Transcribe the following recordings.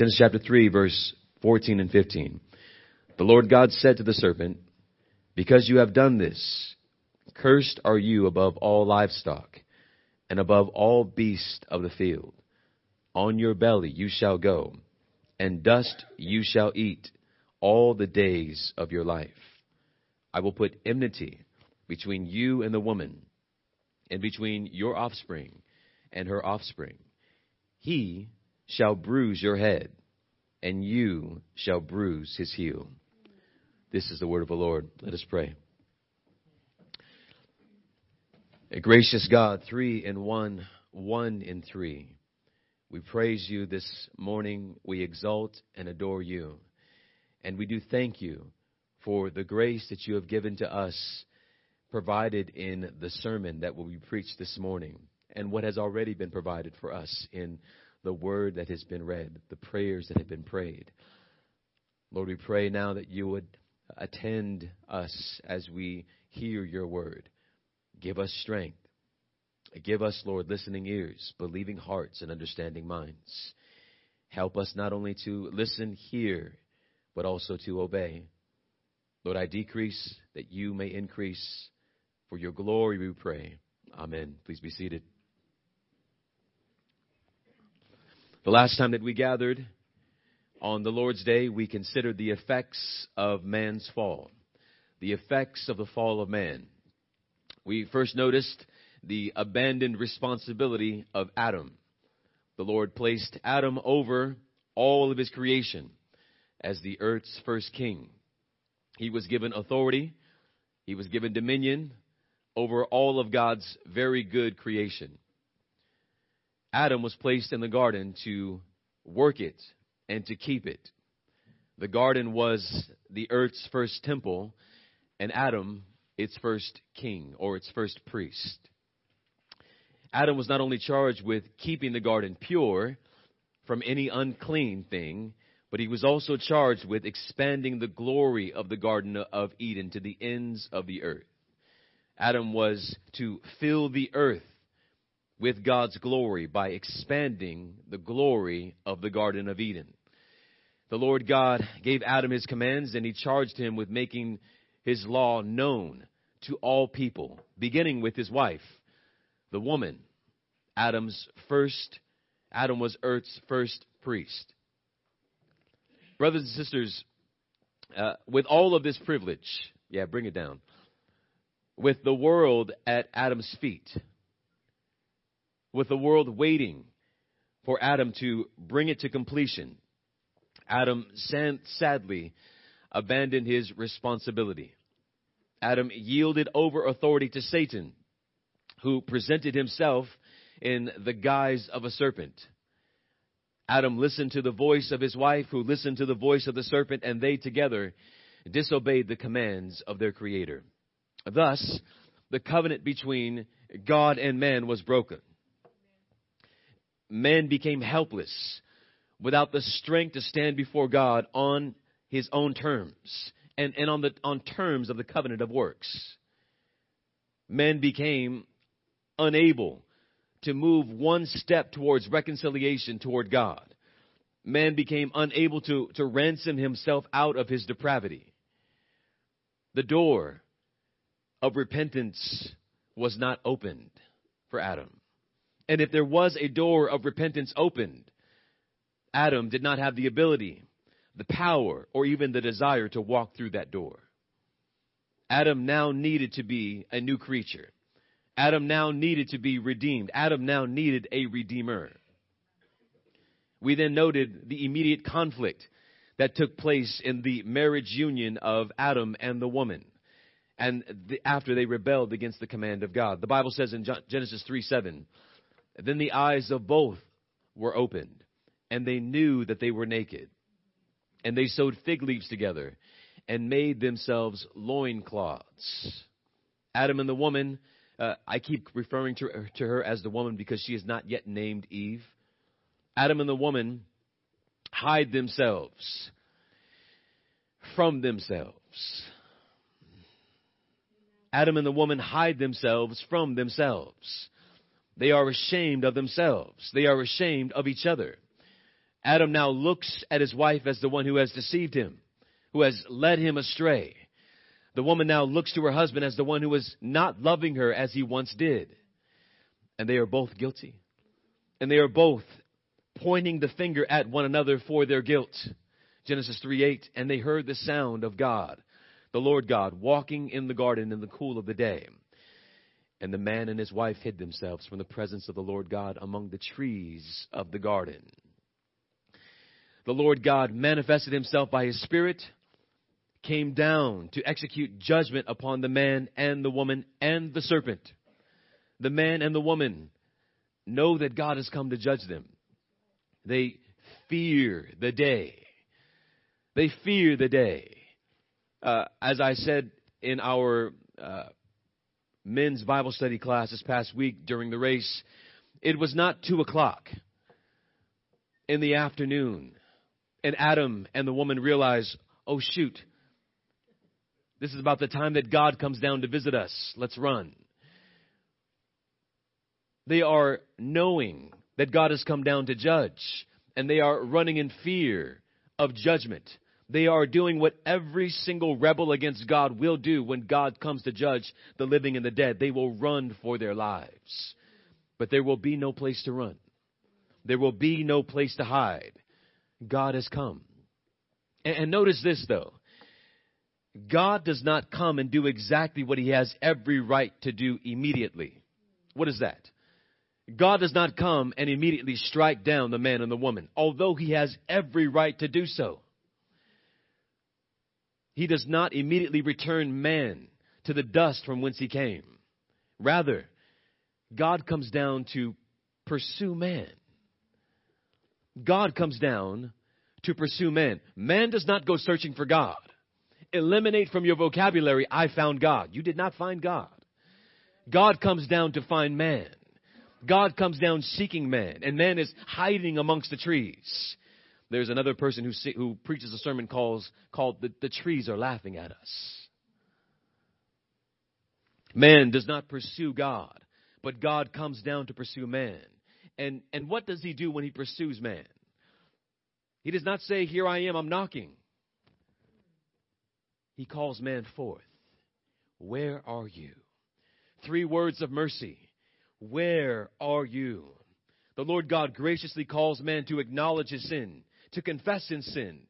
Genesis chapter 3, verse 14 and 15. The Lord God said to the serpent, Because you have done this, cursed are you above all livestock and above all beasts of the field. On your belly you shall go, and dust you shall eat all the days of your life. I will put enmity between you and the woman, and between your offspring and her offspring. He shall bruise your head, and you shall bruise his heel. This is the word of the Lord. Let us pray. A gracious God, three in one, one in three. We praise you this morning. We exalt and adore you. And we do thank you for the grace that you have given to us, provided in the sermon that will be preached this morning, and what has already been provided for us in the word that has been read, the prayers that have been prayed. Lord, we pray now that you would attend us as we hear your word. Give us strength. Give us, Lord, listening ears, believing hearts, and understanding minds. Help us not only to listen, hear, but also to obey. Lord, I decrease that you may increase. For your glory we pray. Amen. Please be seated. The last time that we gathered on the Lord's Day, we considered the effects of man's fall. The effects of the fall of man. We first noticed the abandoned responsibility of Adam. The Lord placed Adam over all of his creation as the earth's first king. He was given authority, he was given dominion over all of God's very good creation. Adam was placed in the garden to work it and to keep it. The garden was the earth's first temple, and Adam its first king or its first priest. Adam was not only charged with keeping the garden pure from any unclean thing, but he was also charged with expanding the glory of the Garden of Eden to the ends of the earth. Adam was to fill the earth with God's glory by expanding the glory of the Garden of Eden. The Lord God gave Adam his commands and he charged him with making his law known to all people, beginning with his wife, the woman, Adam's first, Adam was earth's first priest. Brothers and sisters, uh, with all of this privilege, yeah, bring it down, with the world at Adam's feet, with the world waiting for Adam to bring it to completion, Adam sadly abandoned his responsibility. Adam yielded over authority to Satan, who presented himself in the guise of a serpent. Adam listened to the voice of his wife, who listened to the voice of the serpent, and they together disobeyed the commands of their Creator. Thus, the covenant between God and man was broken. Man became helpless without the strength to stand before God on his own terms and, and on the on terms of the covenant of works. Men became unable to move one step towards reconciliation toward God. Man became unable to, to ransom himself out of his depravity. The door of repentance was not opened for Adam. And if there was a door of repentance opened, Adam did not have the ability, the power, or even the desire to walk through that door. Adam now needed to be a new creature. Adam now needed to be redeemed. Adam now needed a redeemer. We then noted the immediate conflict that took place in the marriage union of Adam and the woman. And the, after they rebelled against the command of God. The Bible says in Genesis 3 7, then the eyes of both were opened, and they knew that they were naked. And they sewed fig leaves together and made themselves loincloths. Adam and the woman uh, I keep referring to her, to her as the woman because she is not yet named Eve. Adam and the woman hide themselves from themselves. Adam and the woman hide themselves from themselves. They are ashamed of themselves. They are ashamed of each other. Adam now looks at his wife as the one who has deceived him, who has led him astray. The woman now looks to her husband as the one who was not loving her as he once did. And they are both guilty. And they are both pointing the finger at one another for their guilt. Genesis 3 8. And they heard the sound of God, the Lord God, walking in the garden in the cool of the day. And the man and his wife hid themselves from the presence of the Lord God among the trees of the garden. The Lord God manifested himself by his Spirit, came down to execute judgment upon the man and the woman and the serpent. The man and the woman know that God has come to judge them. They fear the day. They fear the day. Uh, as I said in our uh, men's Bible study class this past week during the race, it was not two o'clock in the afternoon, and Adam and the woman realize, oh shoot, this is about the time that God comes down to visit us. Let's run. They are knowing that God has come down to judge, and they are running in fear of judgment. They are doing what every single rebel against God will do when God comes to judge the living and the dead. They will run for their lives. But there will be no place to run. There will be no place to hide. God has come. And, notice this though. God does not come and do exactly what he has every right to do immediately. What is that? God does not come and immediately strike down the man and the woman, although he has every right to do so. He does not immediately return man to the dust from whence he came. Rather, God comes down to pursue man. God comes down to pursue man. Man does not go searching for God. Eliminate from your vocabulary, I found God. You did not find God. God comes down to find man. God comes down seeking man, and man is hiding amongst the trees. There's another person who, who preaches a sermon calls, called the, the Trees Are Laughing at Us. Man does not pursue God, but God comes down to pursue man. And, and what does he do when he pursues man? He does not say, Here I am, I'm knocking. He calls man forth. Where are you? Three words of mercy. Where are you? The Lord God graciously calls man to acknowledge his sin, to confess his sin.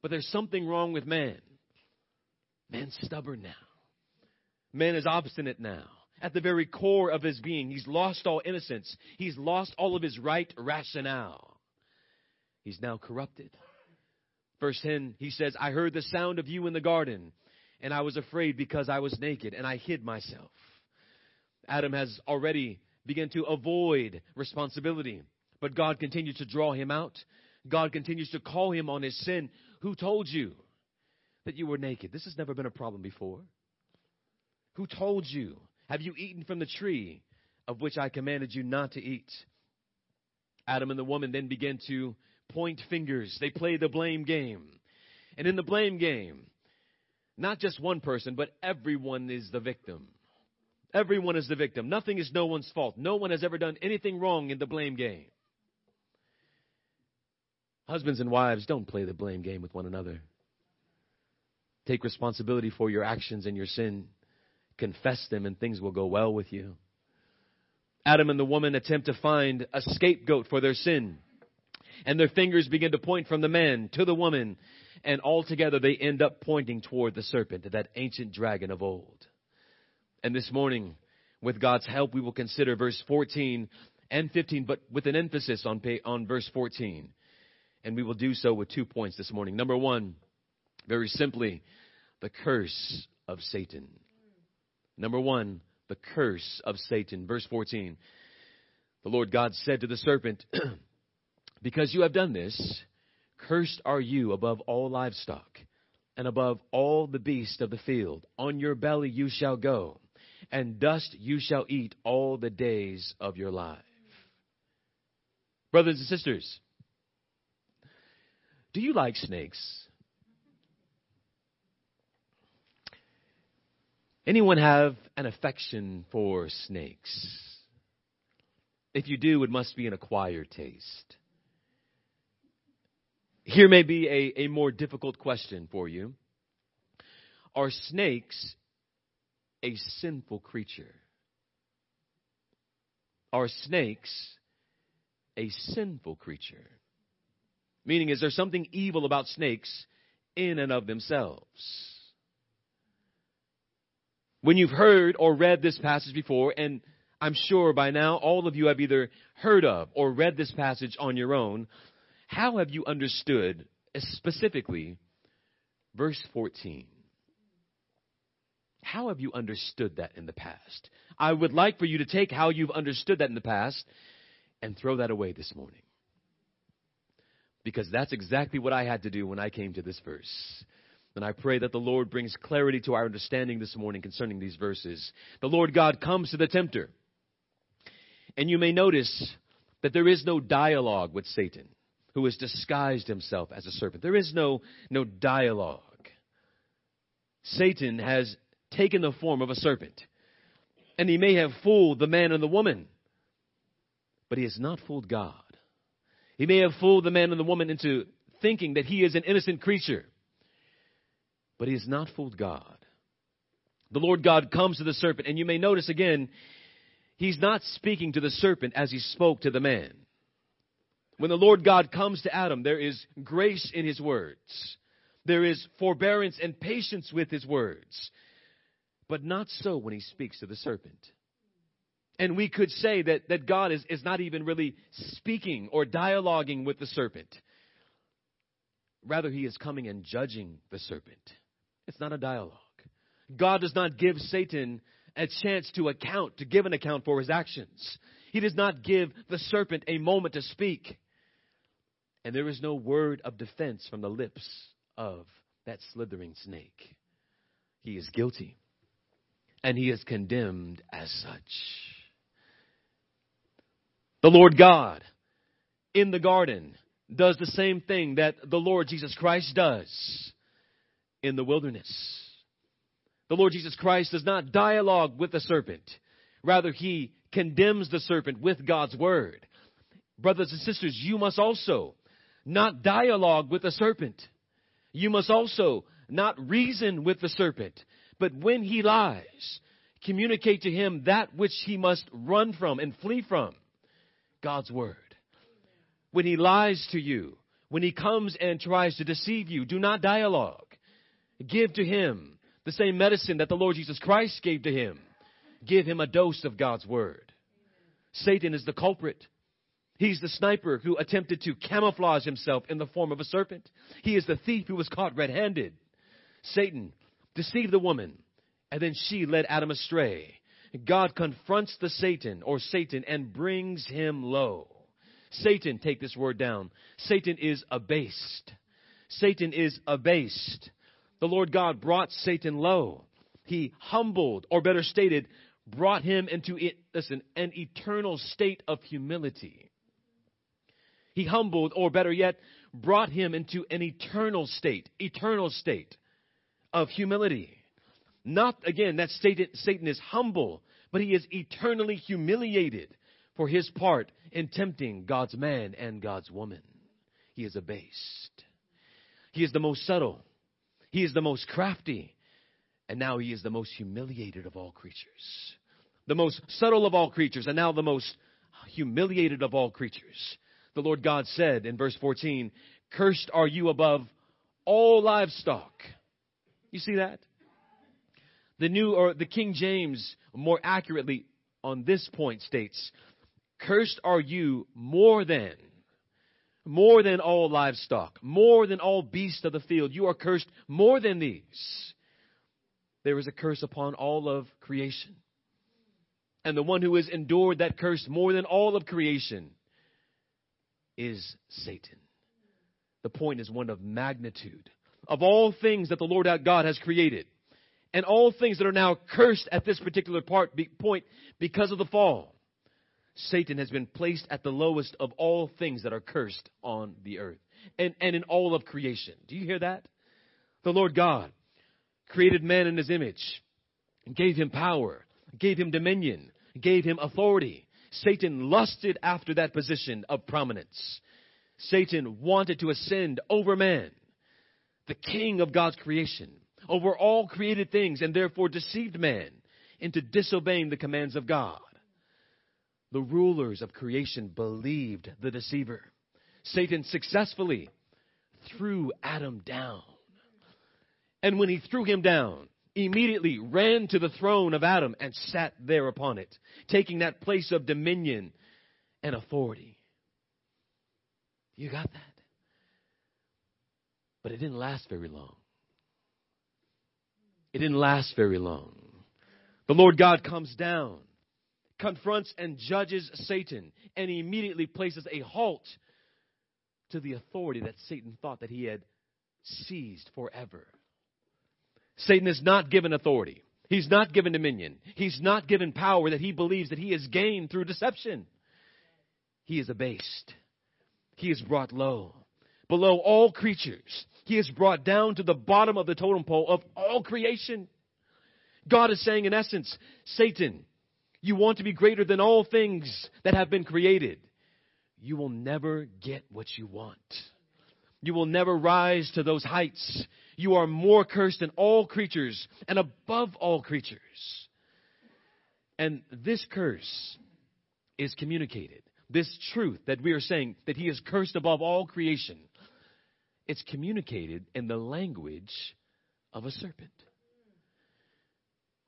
But there's something wrong with man. Man's stubborn now. Man is obstinate now. At the very core of his being, he's lost all innocence. He's lost all of his right rationale. He's now corrupted. Verse 10, he says, I heard the sound of you in the garden, and I was afraid because I was naked, and I hid myself. Adam has already begun to avoid responsibility, but God continues to draw him out. God continues to call him on his sin. Who told you that you were naked? This has never been a problem before. Who told you? Have you eaten from the tree of which I commanded you not to eat? Adam and the woman then begin to point fingers. They play the blame game. And in the blame game, not just one person, but everyone is the victim. Everyone is the victim. Nothing is no one's fault. No one has ever done anything wrong in the blame game. Husbands and wives, don't play the blame game with one another. Take responsibility for your actions and your sin. Confess them, and things will go well with you. Adam and the woman attempt to find a scapegoat for their sin. And their fingers begin to point from the man to the woman. And altogether they end up pointing toward the serpent, that ancient dragon of old. And this morning, with God's help, we will consider verse 14 and 15, but with an emphasis on, on verse 14. And we will do so with two points this morning. Number one, very simply, the curse of Satan. Number one, the curse of Satan. Verse 14. The Lord God said to the serpent, Because you have done this, cursed are you above all livestock and above all the beasts of the field. On your belly you shall go and dust you shall eat all the days of your life. Brothers and sisters, do you like snakes? Anyone have an affection for snakes? If you do, it must be an acquired taste. Here may be a, a more difficult question for you. Are snakes a sinful creature? Are snakes a sinful creature? Meaning, is there something evil about snakes in and of themselves? When you've heard or read this passage before, and I'm sure by now all of you have either heard of or read this passage on your own, how have you understood specifically verse 14? How have you understood that in the past? I would like for you to take how you've understood that in the past and throw that away this morning. Because that's exactly what I had to do when I came to this verse. And I pray that the Lord brings clarity to our understanding this morning concerning these verses. The Lord God comes to the tempter. And you may notice that there is no dialogue with Satan, who has disguised himself as a serpent. There is no, no dialogue. Satan has taken the form of a serpent. And he may have fooled the man and the woman, but he has not fooled God. He may have fooled the man and the woman into thinking that he is an innocent creature, but he has not fooled God. The Lord God comes to the serpent, and you may notice again, he's not speaking to the serpent as he spoke to the man. When the Lord God comes to Adam, there is grace in his words. There is forbearance and patience with his words. But not so when he speaks to the serpent. And we could say that, that God is, is not even really speaking or dialoguing with the serpent. Rather, he is coming and judging the serpent. It's not a dialogue. God does not give Satan a chance to account, to give an account for his actions. He does not give the serpent a moment to speak. And there is no word of defense from the lips of that slithering snake. He is guilty and he is condemned as such. The Lord God in the garden does the same thing that the Lord Jesus Christ does in the wilderness. The Lord Jesus Christ does not dialogue with the serpent. Rather, he condemns the serpent with God's word. Brothers and sisters, you must also not dialogue with the serpent. You must also not reason with the serpent. But when he lies, communicate to him that which he must run from and flee from God's word. When he lies to you, when he comes and tries to deceive you, do not dialogue. Give to him the same medicine that the Lord Jesus Christ gave to him. Give him a dose of God's word. Satan is the culprit. He's the sniper who attempted to camouflage himself in the form of a serpent. He is the thief who was caught red handed. Satan deceived the woman, and then she led Adam astray. God confronts the Satan or Satan and brings him low. Satan, take this word down. Satan is abased. Satan is abased. The Lord God brought Satan low. He humbled, or better stated, brought him into it, listen, an eternal state of humility. He humbled, or better yet, brought him into an eternal state, eternal state of humility. Not, again, that Satan is humble, but he is eternally humiliated for his part in tempting God's man and God's woman. He is abased. He is the most subtle. He is the most crafty. And now he is the most humiliated of all creatures. The most subtle of all creatures, and now the most humiliated of all creatures. The Lord God said in verse 14, Cursed are you above all livestock you see that? The new or the King James more accurately on this point states, Cursed are you more than, more than all livestock, more than all beasts of the field. You are cursed more than these. There is a curse upon all of creation. And the one who has endured that curse more than all of creation is Satan. The point is one of magnitude of all things that the Lord God has created, and all things that are now cursed at this particular part, be, point because of the fall, Satan has been placed at the lowest of all things that are cursed on the earth and, and in all of creation. Do you hear that? The Lord God created man in his image, gave him power, gave him dominion, gave him authority. Satan lusted after that position of prominence. Satan wanted to ascend over man, the king of God's creation, over all created things, and therefore deceived man into disobeying the commands of God. The rulers of creation believed the deceiver. Satan successfully threw Adam down. And when he threw him down, immediately ran to the throne of Adam and sat there upon it, taking that place of dominion and authority. You got that? But it didn't last very long. It didn't last very long. The Lord God comes down, confronts and judges Satan, and he immediately places a halt to the authority that Satan thought that he had seized forever. Satan is not given authority. He's not given dominion. He's not given power that he believes that he has gained through deception. He is abased. He is brought low. Below all creatures. He is brought down to the bottom of the totem pole of all creation. God is saying, in essence, Satan, you want to be greater than all things that have been created. You will never get what you want. You will never rise to those heights. You are more cursed than all creatures and above all creatures. And this curse is communicated. This truth that we are saying that he is cursed above all creation. It's communicated in the language of a serpent.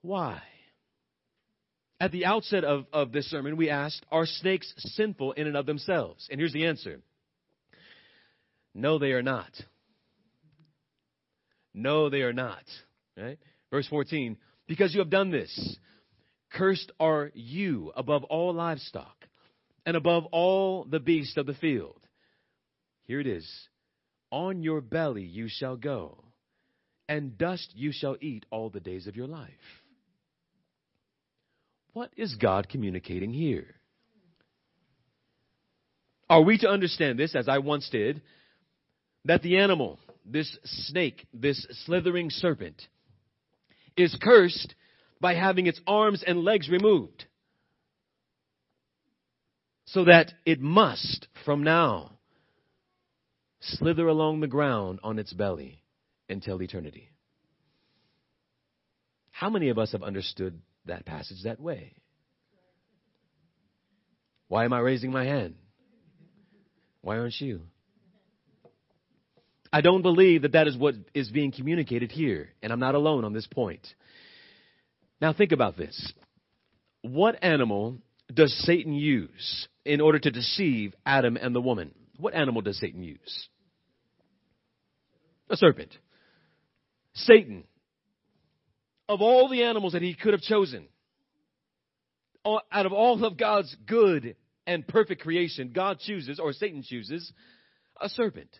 Why? At the outset of, of this sermon, we asked, Are snakes sinful in and of themselves? And here's the answer No, they are not. No, they are not. Right? Verse 14, because you have done this, cursed are you above all livestock and above all the beasts of the field. Here it is. On your belly you shall go, and dust you shall eat all the days of your life. What is God communicating here? Are we to understand this, as I once did, that the animal this snake, this slithering serpent, is cursed by having its arms and legs removed. So that it must, from now, slither along the ground on its belly until eternity. How many of us have understood that passage that way? Why am I raising my hand? Why aren't you? I don't believe that that is what is being communicated here, and I'm not alone on this point. Now think about this. What animal does Satan use in order to deceive Adam and the woman? What animal does Satan use? A serpent. Satan, of all the animals that he could have chosen, out of all of God's good and perfect creation, God chooses, or Satan chooses, a serpent.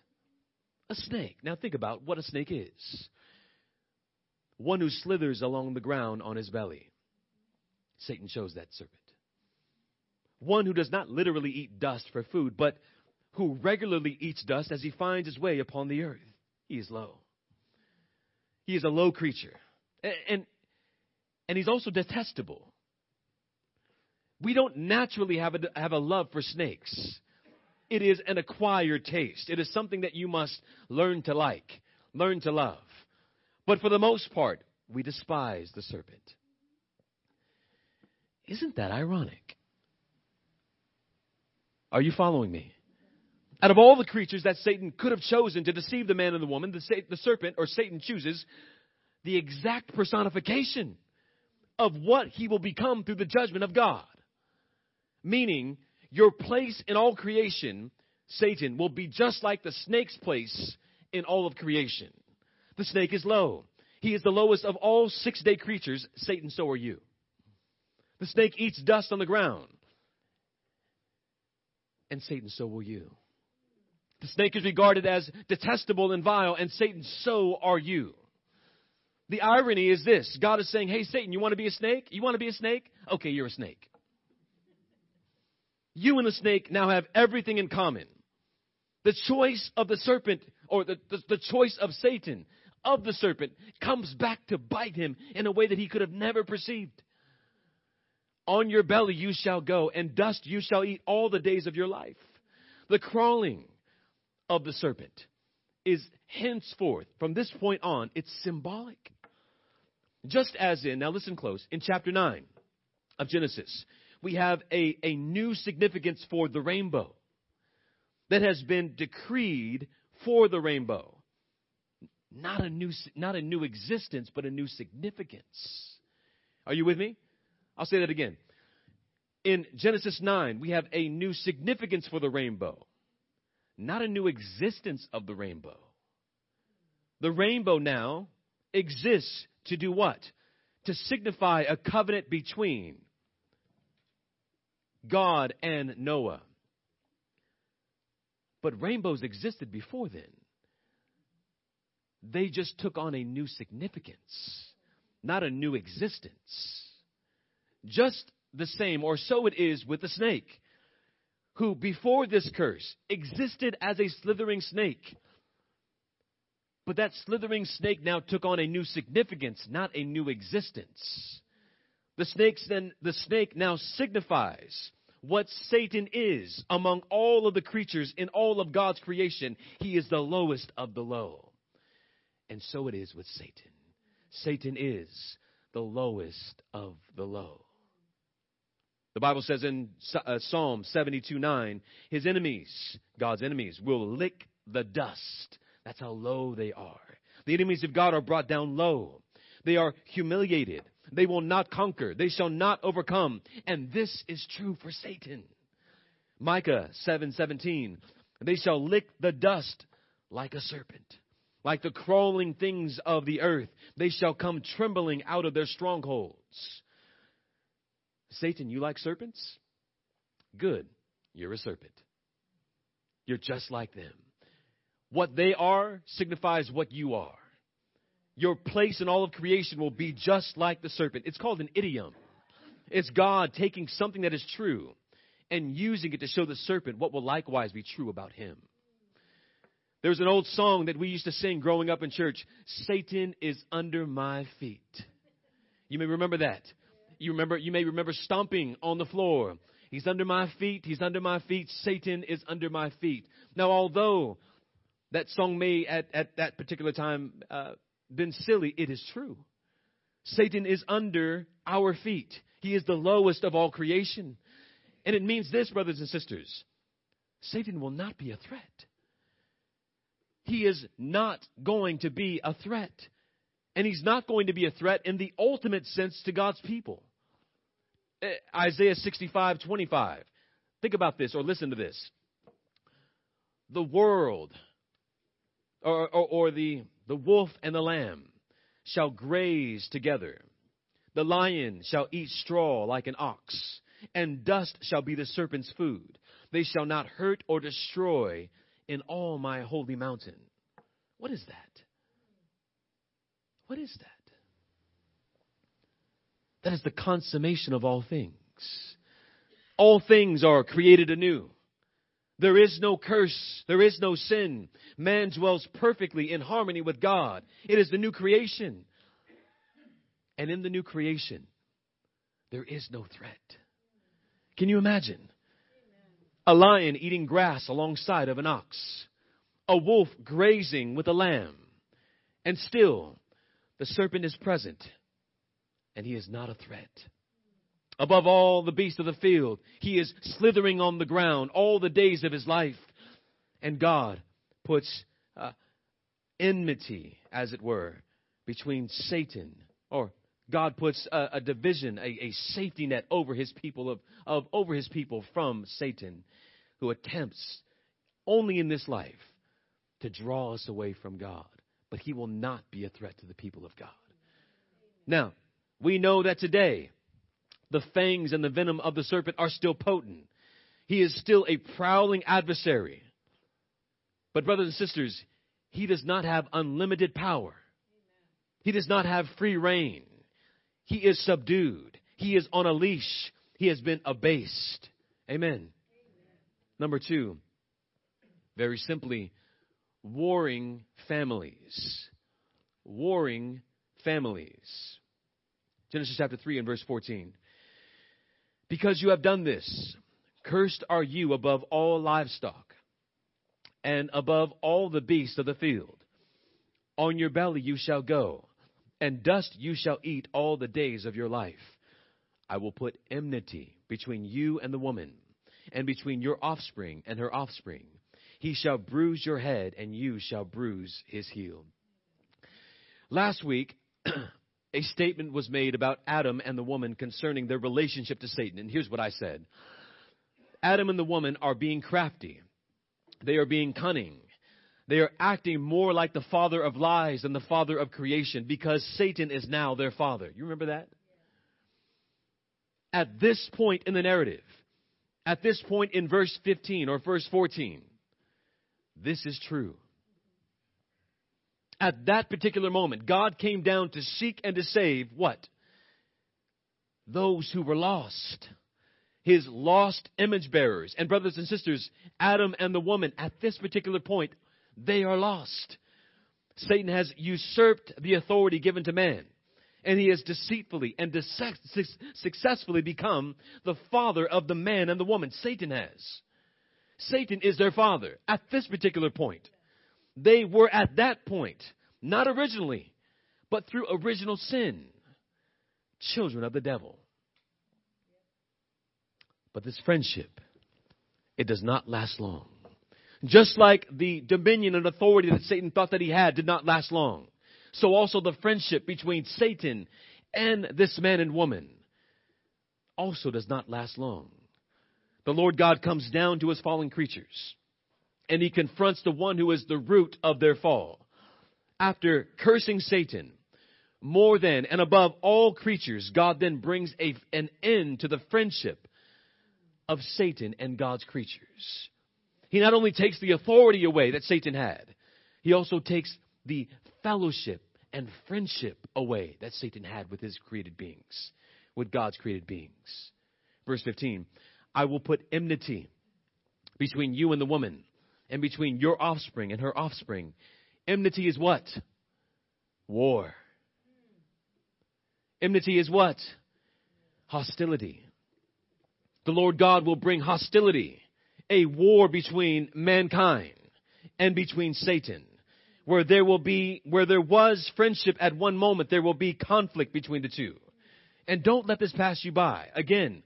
A snake. Now think about what a snake is. One who slithers along the ground on his belly. Satan chose that serpent. One who does not literally eat dust for food, but who regularly eats dust as he finds his way upon the earth. He is low. He is a low creature. And, and, and he's also detestable. We don't naturally have a, have a love for snakes. It is an acquired taste. It is something that you must learn to like, learn to love. But for the most part, we despise the serpent. Isn't that ironic? Are you following me? Out of all the creatures that Satan could have chosen to deceive the man and the woman, the, the serpent or Satan chooses the exact personification of what he will become through the judgment of God. Meaning, your place in all creation, Satan, will be just like the snake's place in all of creation. The snake is low. He is the lowest of all six day creatures. Satan, so are you. The snake eats dust on the ground. And Satan, so will you. The snake is regarded as detestable and vile, and Satan, so are you. The irony is this God is saying, Hey, Satan, you want to be a snake? You want to be a snake? Okay, you're a snake you and the snake now have everything in common. The choice of the serpent, or the, the, the, choice of Satan, of the serpent, comes back to bite him in a way that he could have never perceived. On your belly you shall go, and dust you shall eat all the days of your life. The crawling, of the serpent is henceforth, from this point on, it's symbolic. Just as in, now listen close, in chapter 9 of Genesis, we have a, a new significance for the rainbow that has been decreed for the rainbow. Not a new, not a new existence, but a new significance. Are you with me? I'll say that again. In Genesis 9, we have a new significance for the rainbow, not a new existence of the rainbow. The rainbow now exists to do what? To signify a covenant between God and Noah. But rainbows existed before then. They just took on a new significance, not a new existence. Just the same, or so it is with the snake, who before this curse existed as a slithering snake. But that slithering snake now took on a new significance, not a new existence. The snakes then the snake now signifies what Satan is among all of the creatures in all of God's creation. He is the lowest of the low. And so it is with Satan. Satan is the lowest of the low. The Bible says in uh, Psalm 72 9, his enemies, God's enemies, will lick the dust. That's how low they are. The enemies of God are brought down low. They are humiliated. They will not conquer. They shall not overcome. And this is true for Satan. Micah 7:17. they shall lick the dust like a serpent. Like the crawling things of the earth, they shall come trembling out of their strongholds. Satan, you like serpents? Good. You're a serpent. You're just like them. What they are signifies what you are. Your place in all of creation will be just like the serpent. It's called an idiom. It's God taking something that is true and using it to show the serpent what will likewise be true about him. There's an old song that we used to sing growing up in church Satan is under my feet. You may remember that. You remember, you may remember stomping on the floor. He's under my feet. He's under my feet. Satan is under my feet. Now, although that song may at, at that particular time uh, been silly, it is true. Satan is under our feet. He is the lowest of all creation. And it means this, brothers and sisters Satan will not be a threat. He is not going to be a threat. And he's not going to be a threat in the ultimate sense to God's people. Eh, Isaiah 65 25. Think about this or listen to this. The world, or, or, or the, the wolf and the lamb, shall graze together. The lion shall eat straw like an ox, and dust shall be the serpent's food. They shall not hurt or destroy in all my holy mountain. What is that? What is that? That is the consummation of all things. All things are created anew. There is no curse. There is no sin. Man dwells perfectly in harmony with God. It is the new creation. And in the new creation, there is no threat. Can you imagine? A lion eating grass alongside of an ox, a wolf grazing with a lamb, and still the serpent is present, and he is not a threat. Above all the beasts of the field, he is slithering on the ground all the days of his life. And God puts uh, enmity, as it were, between Satan, or God puts a, a division, a, a, safety net over his people of, of over his people from Satan, who attempts only in this life to draw us away from God but he will not be a threat to the people of God. Now, we know that today the fangs and the venom of the serpent are still potent. He is still a prowling adversary. But, brothers and sisters, he does not have unlimited power. He does not have free reign. He is subdued. He is on a leash. He has been abased. Amen. Amen. Number two, very simply, warring families. Warring families. Genesis chapter 3 and verse 14. Because you have done this, cursed are you above all livestock and above all the beasts of the field. On your belly you shall go, and dust you shall eat all the days of your life. I will put enmity between you and the woman, and between your offspring and her offspring. He shall bruise your head, and you shall bruise his heel. Last week, a statement was made about Adam and the woman concerning their relationship to Satan. And here's what I said Adam and the woman are being crafty, they are being cunning. They are acting more like the father of lies than the father of creation because Satan is now their father. You remember that? At this point in the narrative, at this point in verse 15 or verse 14, this is true at that particular moment, God came down to seek and to save what? Those who were lost. His lost image bearers. And brothers and sisters, Adam and the woman, at this particular point, they are lost. Satan has usurped the authority given to man. And he has deceitfully and successfully become the father of the man and the woman. Satan has. Satan is their father at this particular point. They were at that point, not originally, but through original sin, children of the devil. But this friendship, it does not last long. Just like the dominion and authority that Satan thought that he had did not last long, so also the friendship between Satan and this man and woman also does not last long. The Lord God comes down to his fallen creatures and he confronts the one who is the root of their fall. After cursing Satan, more than and above all creatures, God then brings a, an end to the friendship of Satan and God's creatures. He not only takes the authority away that Satan had, he also takes the fellowship and friendship away that Satan had with his created beings, with God's created beings. Verse 15 I will put enmity between you and the woman and between your offspring and her offspring. Enmity is what? War. Enmity is what? Hostility. The Lord God will bring hostility, a war between mankind and between Satan. Where there will be, where there was friendship at one moment, there will be conflict between the two. And don't let this pass you by. Again,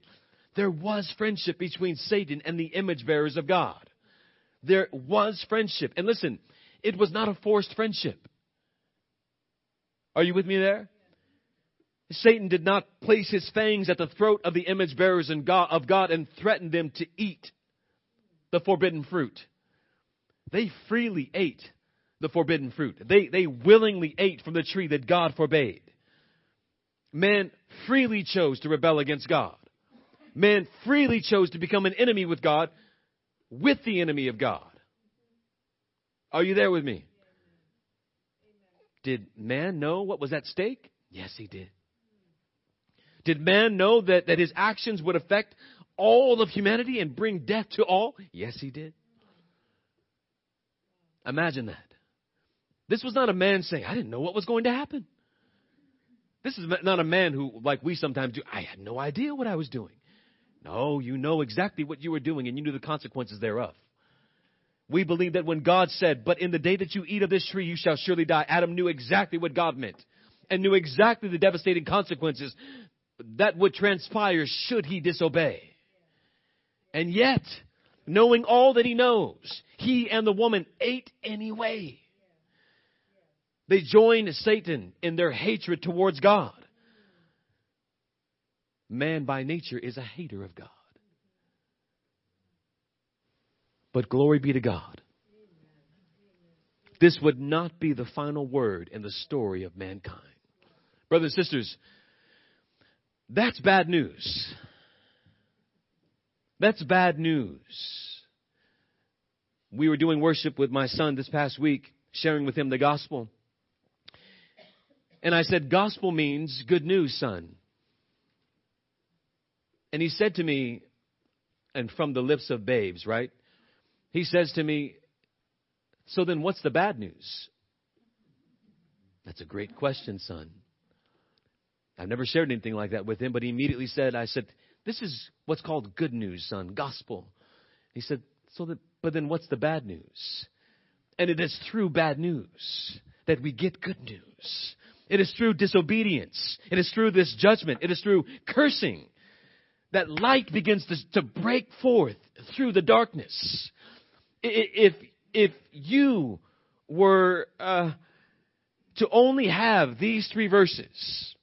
there was friendship between Satan and the image bearers of God. There was friendship. And listen, it was not a forced friendship. Are you with me there? Satan did not place his fangs at the throat of the image bearers of God and threaten them to eat the forbidden fruit. They freely ate the forbidden fruit. They, they willingly ate from the tree that God forbade. Man freely chose to rebel against God. Man freely chose to become an enemy with God with the enemy of God. Are you there with me? Did man know what was at stake? Yes, he did. Did man know that, that his actions would affect all of humanity and bring death to all? Yes, he did. Imagine that. This was not a man saying, I didn't know what was going to happen. This is not a man who, like we sometimes do, I had no idea what I was doing. No, you know exactly what you were doing and you knew the consequences thereof. We believe that when God said, But in the day that you eat of this tree, you shall surely die, Adam knew exactly what God meant and knew exactly the devastating consequences that would transpire should he disobey. And yet, knowing all that he knows, he and the woman ate anyway. They joined Satan in their hatred towards God. Man by nature is a hater of God. But glory be to God. This would not be the final word in the story of mankind. Brothers and sisters, that's bad news. That's bad news. We were doing worship with my son this past week, sharing with him the gospel. And I said, Gospel means good news, son. And he said to me, and from the lips of babes, right? He says to me, So then what's the bad news? That's a great question, son. I've never shared anything like that with him, but he immediately said, I said, This is what's called good news, son, gospel. He said, So that But then what's the bad news? And it is through bad news that we get good news. It is through disobedience. It is through this judgment. It is through cursing that light begins to, to break forth through the darkness. If, if you were uh, to only have these three verses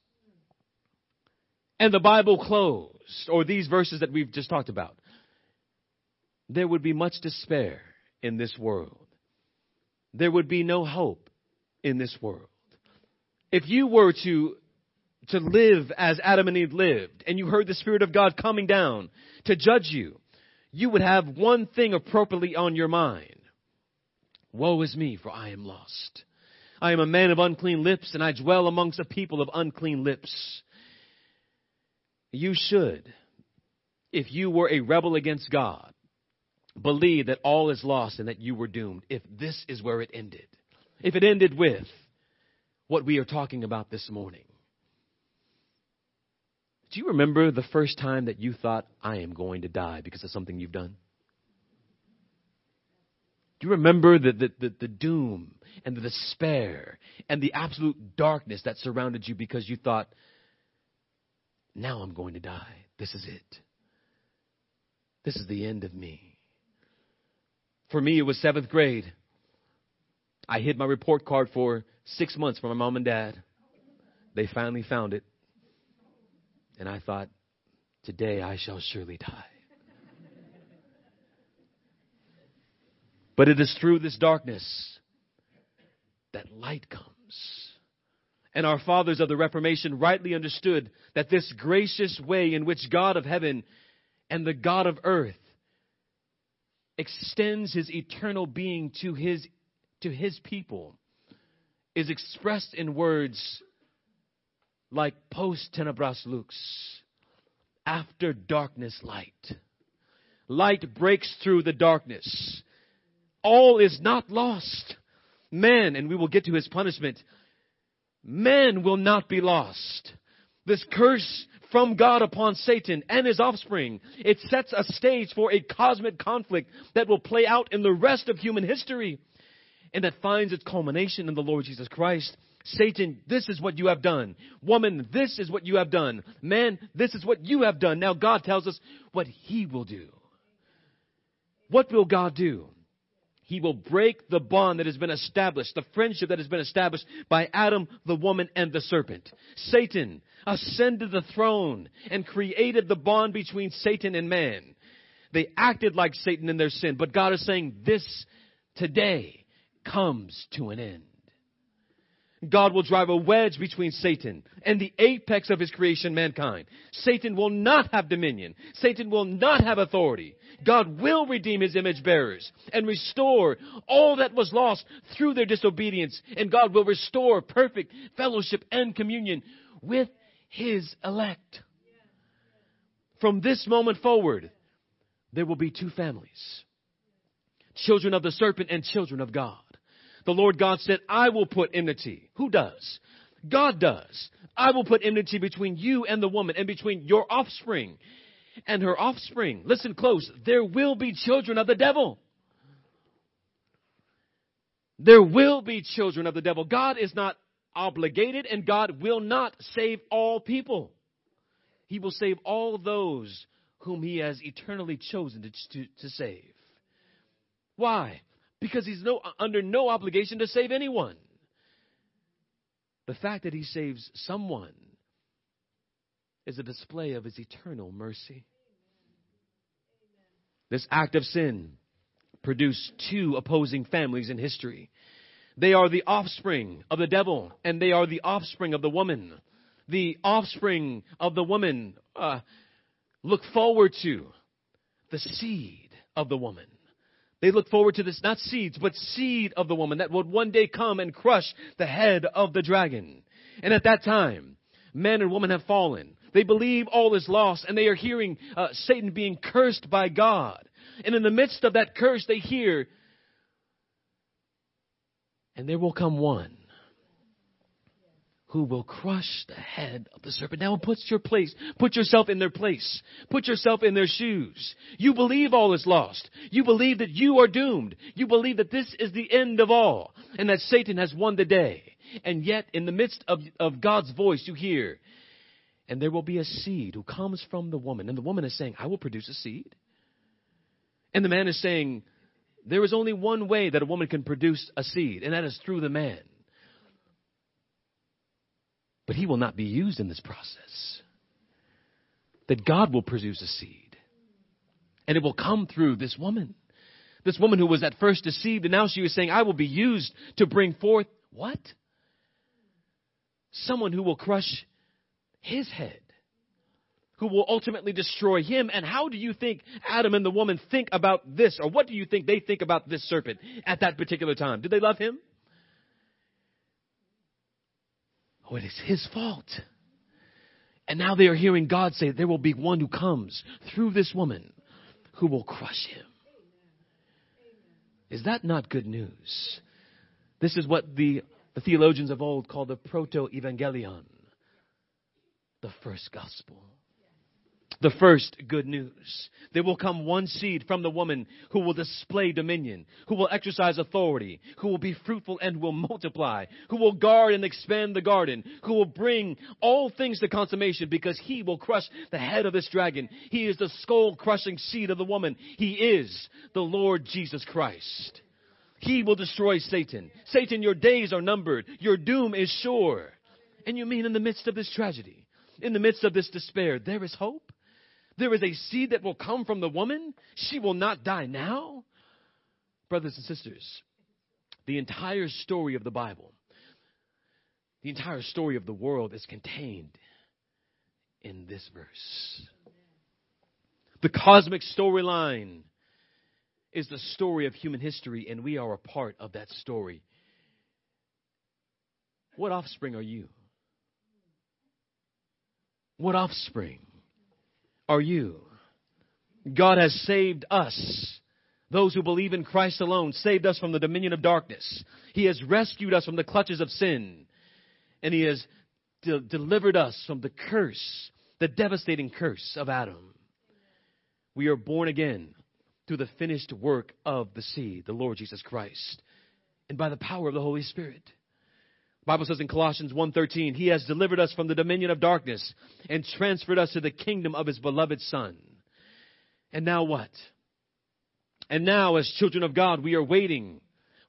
and the Bible closed, or these verses that we've just talked about, there would be much despair in this world. There would be no hope in this world. If you were to to live as Adam and Eve lived, and you heard the Spirit of God coming down to judge you, you would have one thing appropriately on your mind. Woe is me, for I am lost. I am a man of unclean lips, and I dwell amongst a people of unclean lips. You should, if you were a rebel against God, believe that all is lost and that you were doomed if this is where it ended. If it ended with what we are talking about this morning. Do you remember the first time that you thought, I am going to die because of something you've done? Do you remember the, the, the, the, doom and the despair and the absolute darkness that surrounded you because you thought, now I'm going to die. This is it. This is the end of me. For me, it was seventh grade. I hid my report card for six months from my mom and dad. They finally found it. And I thought, today I shall surely die. But it is through this darkness that light comes. And our fathers of the Reformation rightly understood that this gracious way in which God of heaven and the God of earth extends his eternal being to his, to his people is expressed in words like post tenebras lux, after darkness light. Light breaks through the darkness. All is not lost. Man, and we will get to his punishment, man will not be lost. This curse from God upon Satan and his offspring, it sets a stage for a cosmic conflict that will play out in the rest of human history and that finds its culmination in the Lord Jesus Christ. Satan, this is what you have done. Woman, this is what you have done. Man, this is what you have done. Now God tells us what He will do. What will God do? He will break the bond that has been established, the friendship that has been established by Adam, the woman, and the serpent. Satan ascended the throne and created the bond between Satan and man. They acted like Satan in their sin, but God is saying this today comes to an end. God will drive a wedge between Satan and the apex of his creation, mankind. Satan will not have dominion. Satan will not have authority. God will redeem his image bearers and restore all that was lost through their disobedience. And God will restore perfect fellowship and communion with his elect. From this moment forward, there will be two families. Children of the serpent and children of God the Lord God said, I will put enmity. Who does? God does. I will put enmity between you and the woman and between your offspring and her offspring. Listen close. There will be children of the devil. There will be children of the devil. God is not obligated and God will not save all people. He will save all those whom he has eternally chosen to, to, to save. Why? Because he's no, under no obligation to save anyone. The fact that he saves someone is a display of his eternal mercy. This act of sin produced two opposing families in history. They are the offspring of the devil, and they are the offspring of the woman. The offspring of the woman uh, look forward to the seed of the woman. They look forward to this, not seeds, but seed of the woman that would one day come and crush the head of the dragon. And at that time, men and women have fallen. They believe all is lost and they are hearing uh, Satan being cursed by God. And in the midst of that curse, they hear, and there will come one who will crush the head of the serpent. Now put your place, put yourself in their place. Put yourself in their shoes. You believe all is lost. You believe that you are doomed. You believe that this is the end of all and that Satan has won the day. And yet in the midst of, of God's voice you hear, and there will be a seed who comes from the woman. And the woman is saying, I will produce a seed. And the man is saying, there is only one way that a woman can produce a seed, and that is through the man. But he will not be used in this process. That God will produce a seed. And it will come through this woman. This woman who was at first deceived, and now she was saying, I will be used to bring forth what? Someone who will crush his head, who will ultimately destroy him. And how do you think Adam and the woman think about this? Or what do you think they think about this serpent at that particular time? Did they love him? Oh, it is his fault. And now they are hearing God say, There will be one who comes through this woman who will crush him. Is that not good news? This is what the, the theologians of old called the proto evangelion, the first gospel the first good news. There will come one seed from the woman who will display dominion, who will exercise authority, who will be fruitful and will multiply, who will guard and expand the garden, who will bring all things to consummation because he will crush the head of this dragon. He is the skull crushing seed of the woman. He is the Lord Jesus Christ. He will destroy Satan. Satan, your days are numbered. Your doom is sure. And you mean in the midst of this tragedy, in the midst of this despair, there is hope? There is a seed that will come from the woman. She will not die now. Brothers and sisters, the entire story of the Bible, the entire story of the world is contained in this verse. The cosmic storyline is the story of human history, and we are a part of that story. What offspring are you? What offspring are you. God has saved us. Those who believe in Christ alone saved us from the dominion of darkness. He has rescued us from the clutches of sin. And He has de- delivered us from the curse, the devastating curse of Adam. We are born again through the finished work of the seed, the Lord Jesus Christ, and by the power of the Holy Spirit. Bible says in Colossians 1:13, he has delivered us from the dominion of darkness and transferred us to the kingdom of his beloved son. And now what? And now as children of God, we are waiting.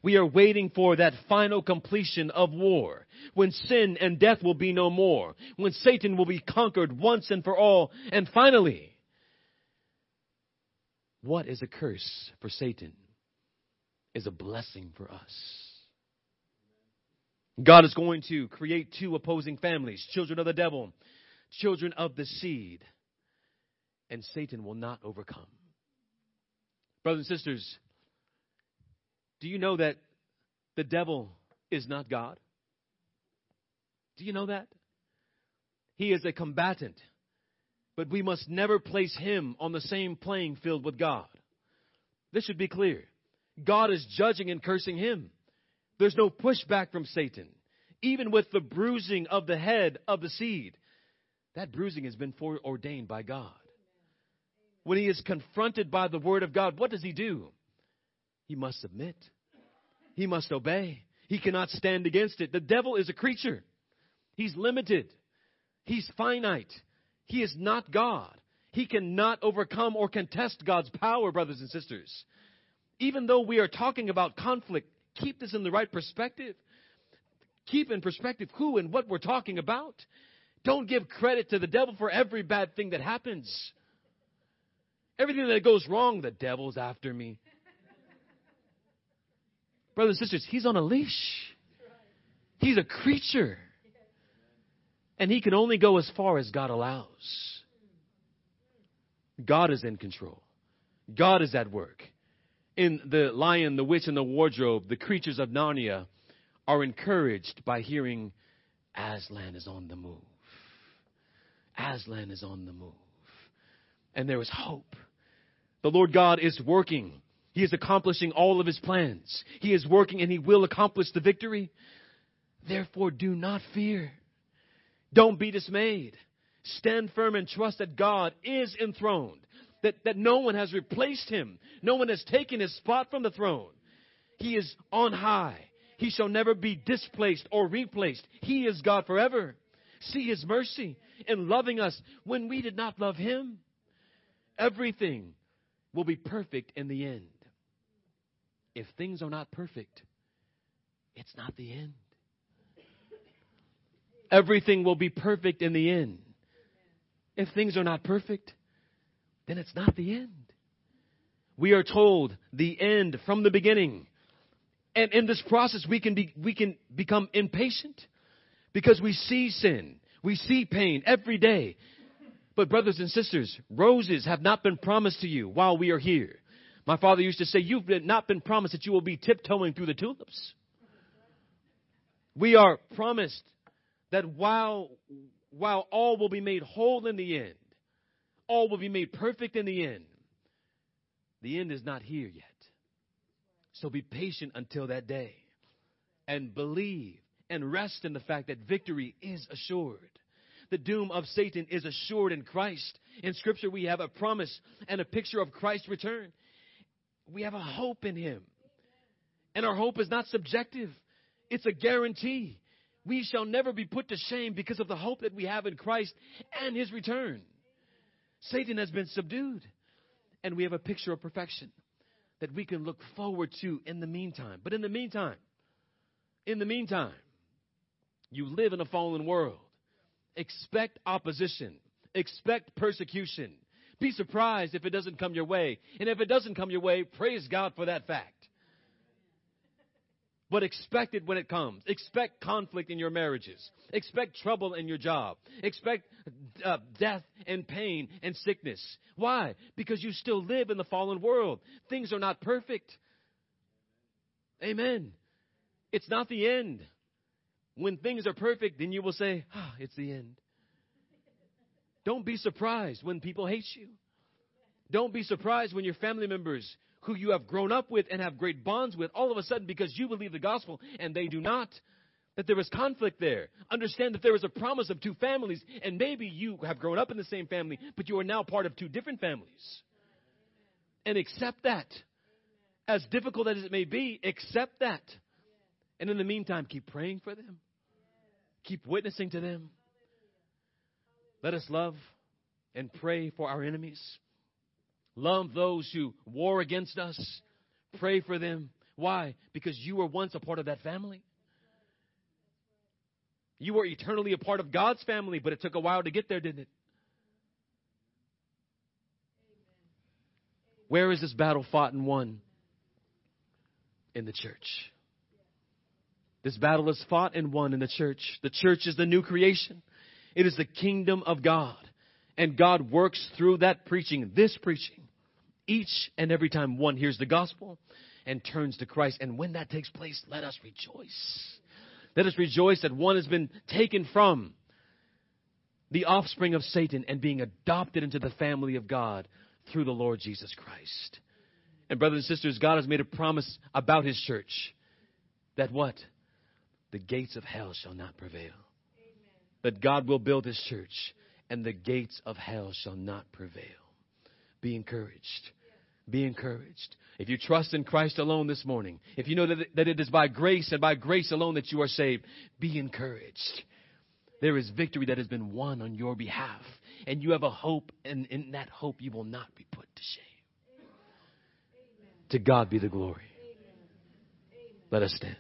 We are waiting for that final completion of war, when sin and death will be no more, when Satan will be conquered once and for all, and finally, what is a curse for Satan is a blessing for us. God is going to create two opposing families children of the devil, children of the seed, and Satan will not overcome. Brothers and sisters, do you know that the devil is not God? Do you know that? He is a combatant, but we must never place him on the same playing field with God. This should be clear. God is judging and cursing him. There's no pushback from Satan. Even with the bruising of the head of the seed, that bruising has been foreordained by God. When he is confronted by the word of God, what does he do? He must submit. He must obey. He cannot stand against it. The devil is a creature. He's limited. He's finite. He is not God. He cannot overcome or contest God's power, brothers and sisters. Even though we are talking about conflict, keep this in the right perspective. Keep in perspective who and what we're talking about. Don't give credit to the devil for every bad thing that happens. Everything that goes wrong, the devil's after me. Brothers and sisters, he's on a leash. He's a creature. And he can only go as far as God allows. God is in control. God is at work in The Lion, the Witch, and the Wardrobe, the creatures of Narnia are encouraged by hearing Aslan is on the move. Aslan is on the move. And there is hope. The Lord God is working. He is accomplishing all of his plans. He is working and he will accomplish the victory. Therefore, do not fear. Don't be dismayed. Stand firm and trust that God is enthroned, that, that no one has replaced him, no one has taken his spot from the throne. He is on high. He shall never be displaced or replaced. He is God forever. See his mercy in loving us when we did not love him. Everything will be perfect in the end. If things are not perfect, it's not the end. Everything will be perfect in the end. If things are not perfect, then it's not the end. We are told the end from the beginning. And in this process, we can be, we can become impatient because we see sin. We see pain every day. But brothers and sisters, roses have not been promised to you while we are here. My father used to say, you've not been promised that you will be tiptoeing through the tulips. We are promised that while, while all will be made whole in the end, all will be made perfect in the end, the end is not here yet. So be patient until that day and believe and rest in the fact that victory is assured. The doom of Satan is assured in Christ. In Scripture, we have a promise and a picture of Christ's return. We have a hope in Him. And our hope is not subjective, it's a guarantee. We shall never be put to shame because of the hope that we have in Christ and His return. Satan has been subdued, and we have a picture of perfection that we can look forward to in the meantime. But in the meantime, in the meantime, you live in a fallen world. Expect opposition. Expect persecution. Be surprised if it doesn't come your way. And if it doesn't come your way, praise God for that fact. But expect it when it comes. Expect conflict in your marriages. Expect trouble in your job. Expect uh, death and pain and sickness. Why? Because you still live in the fallen world. Things are not perfect. Amen. It's not the end. When things are perfect, then you will say, ah, it's the end. Don't be surprised when people hate you. Don't be surprised when your family members who you have grown up with and have great bonds with, all of a sudden, because you believe the gospel and they do not, that there is conflict there. Understand that there is a promise of two families, and maybe you have grown up in the same family, but you are now part of two different families. And accept that. As difficult as it may be, accept that. And in the meantime, keep praying for them. Keep witnessing to them. Let us love and pray for our enemies. Love those who war against us. Pray for them. Why? Because you were once a part of that family. You were eternally a part of God's family, but it took a while to get there, didn't it? Where is this battle fought and won? In the church. This battle is fought and won in the church. The church is the new creation. It is the kingdom of God. And God works through that preaching, this preaching, each and every time one hears the gospel and turns to Christ. And when that takes place, let us rejoice. Let us rejoice that one has been taken from the offspring of Satan and being adopted into the family of God through the Lord Jesus Christ. And brothers and sisters, God has made a promise about his church that what? the gates of hell shall not prevail. Amen. That God will build his church, and the gates of hell shall not prevail. Be encouraged. Be encouraged. If you trust in Christ alone this morning, if you know that, that it is by grace and by grace alone that you are saved, be encouraged. There is victory that has been won on your behalf, and you have a hope, and in that hope you will not be put to shame. Amen. To God be the glory. Amen. Let us stand.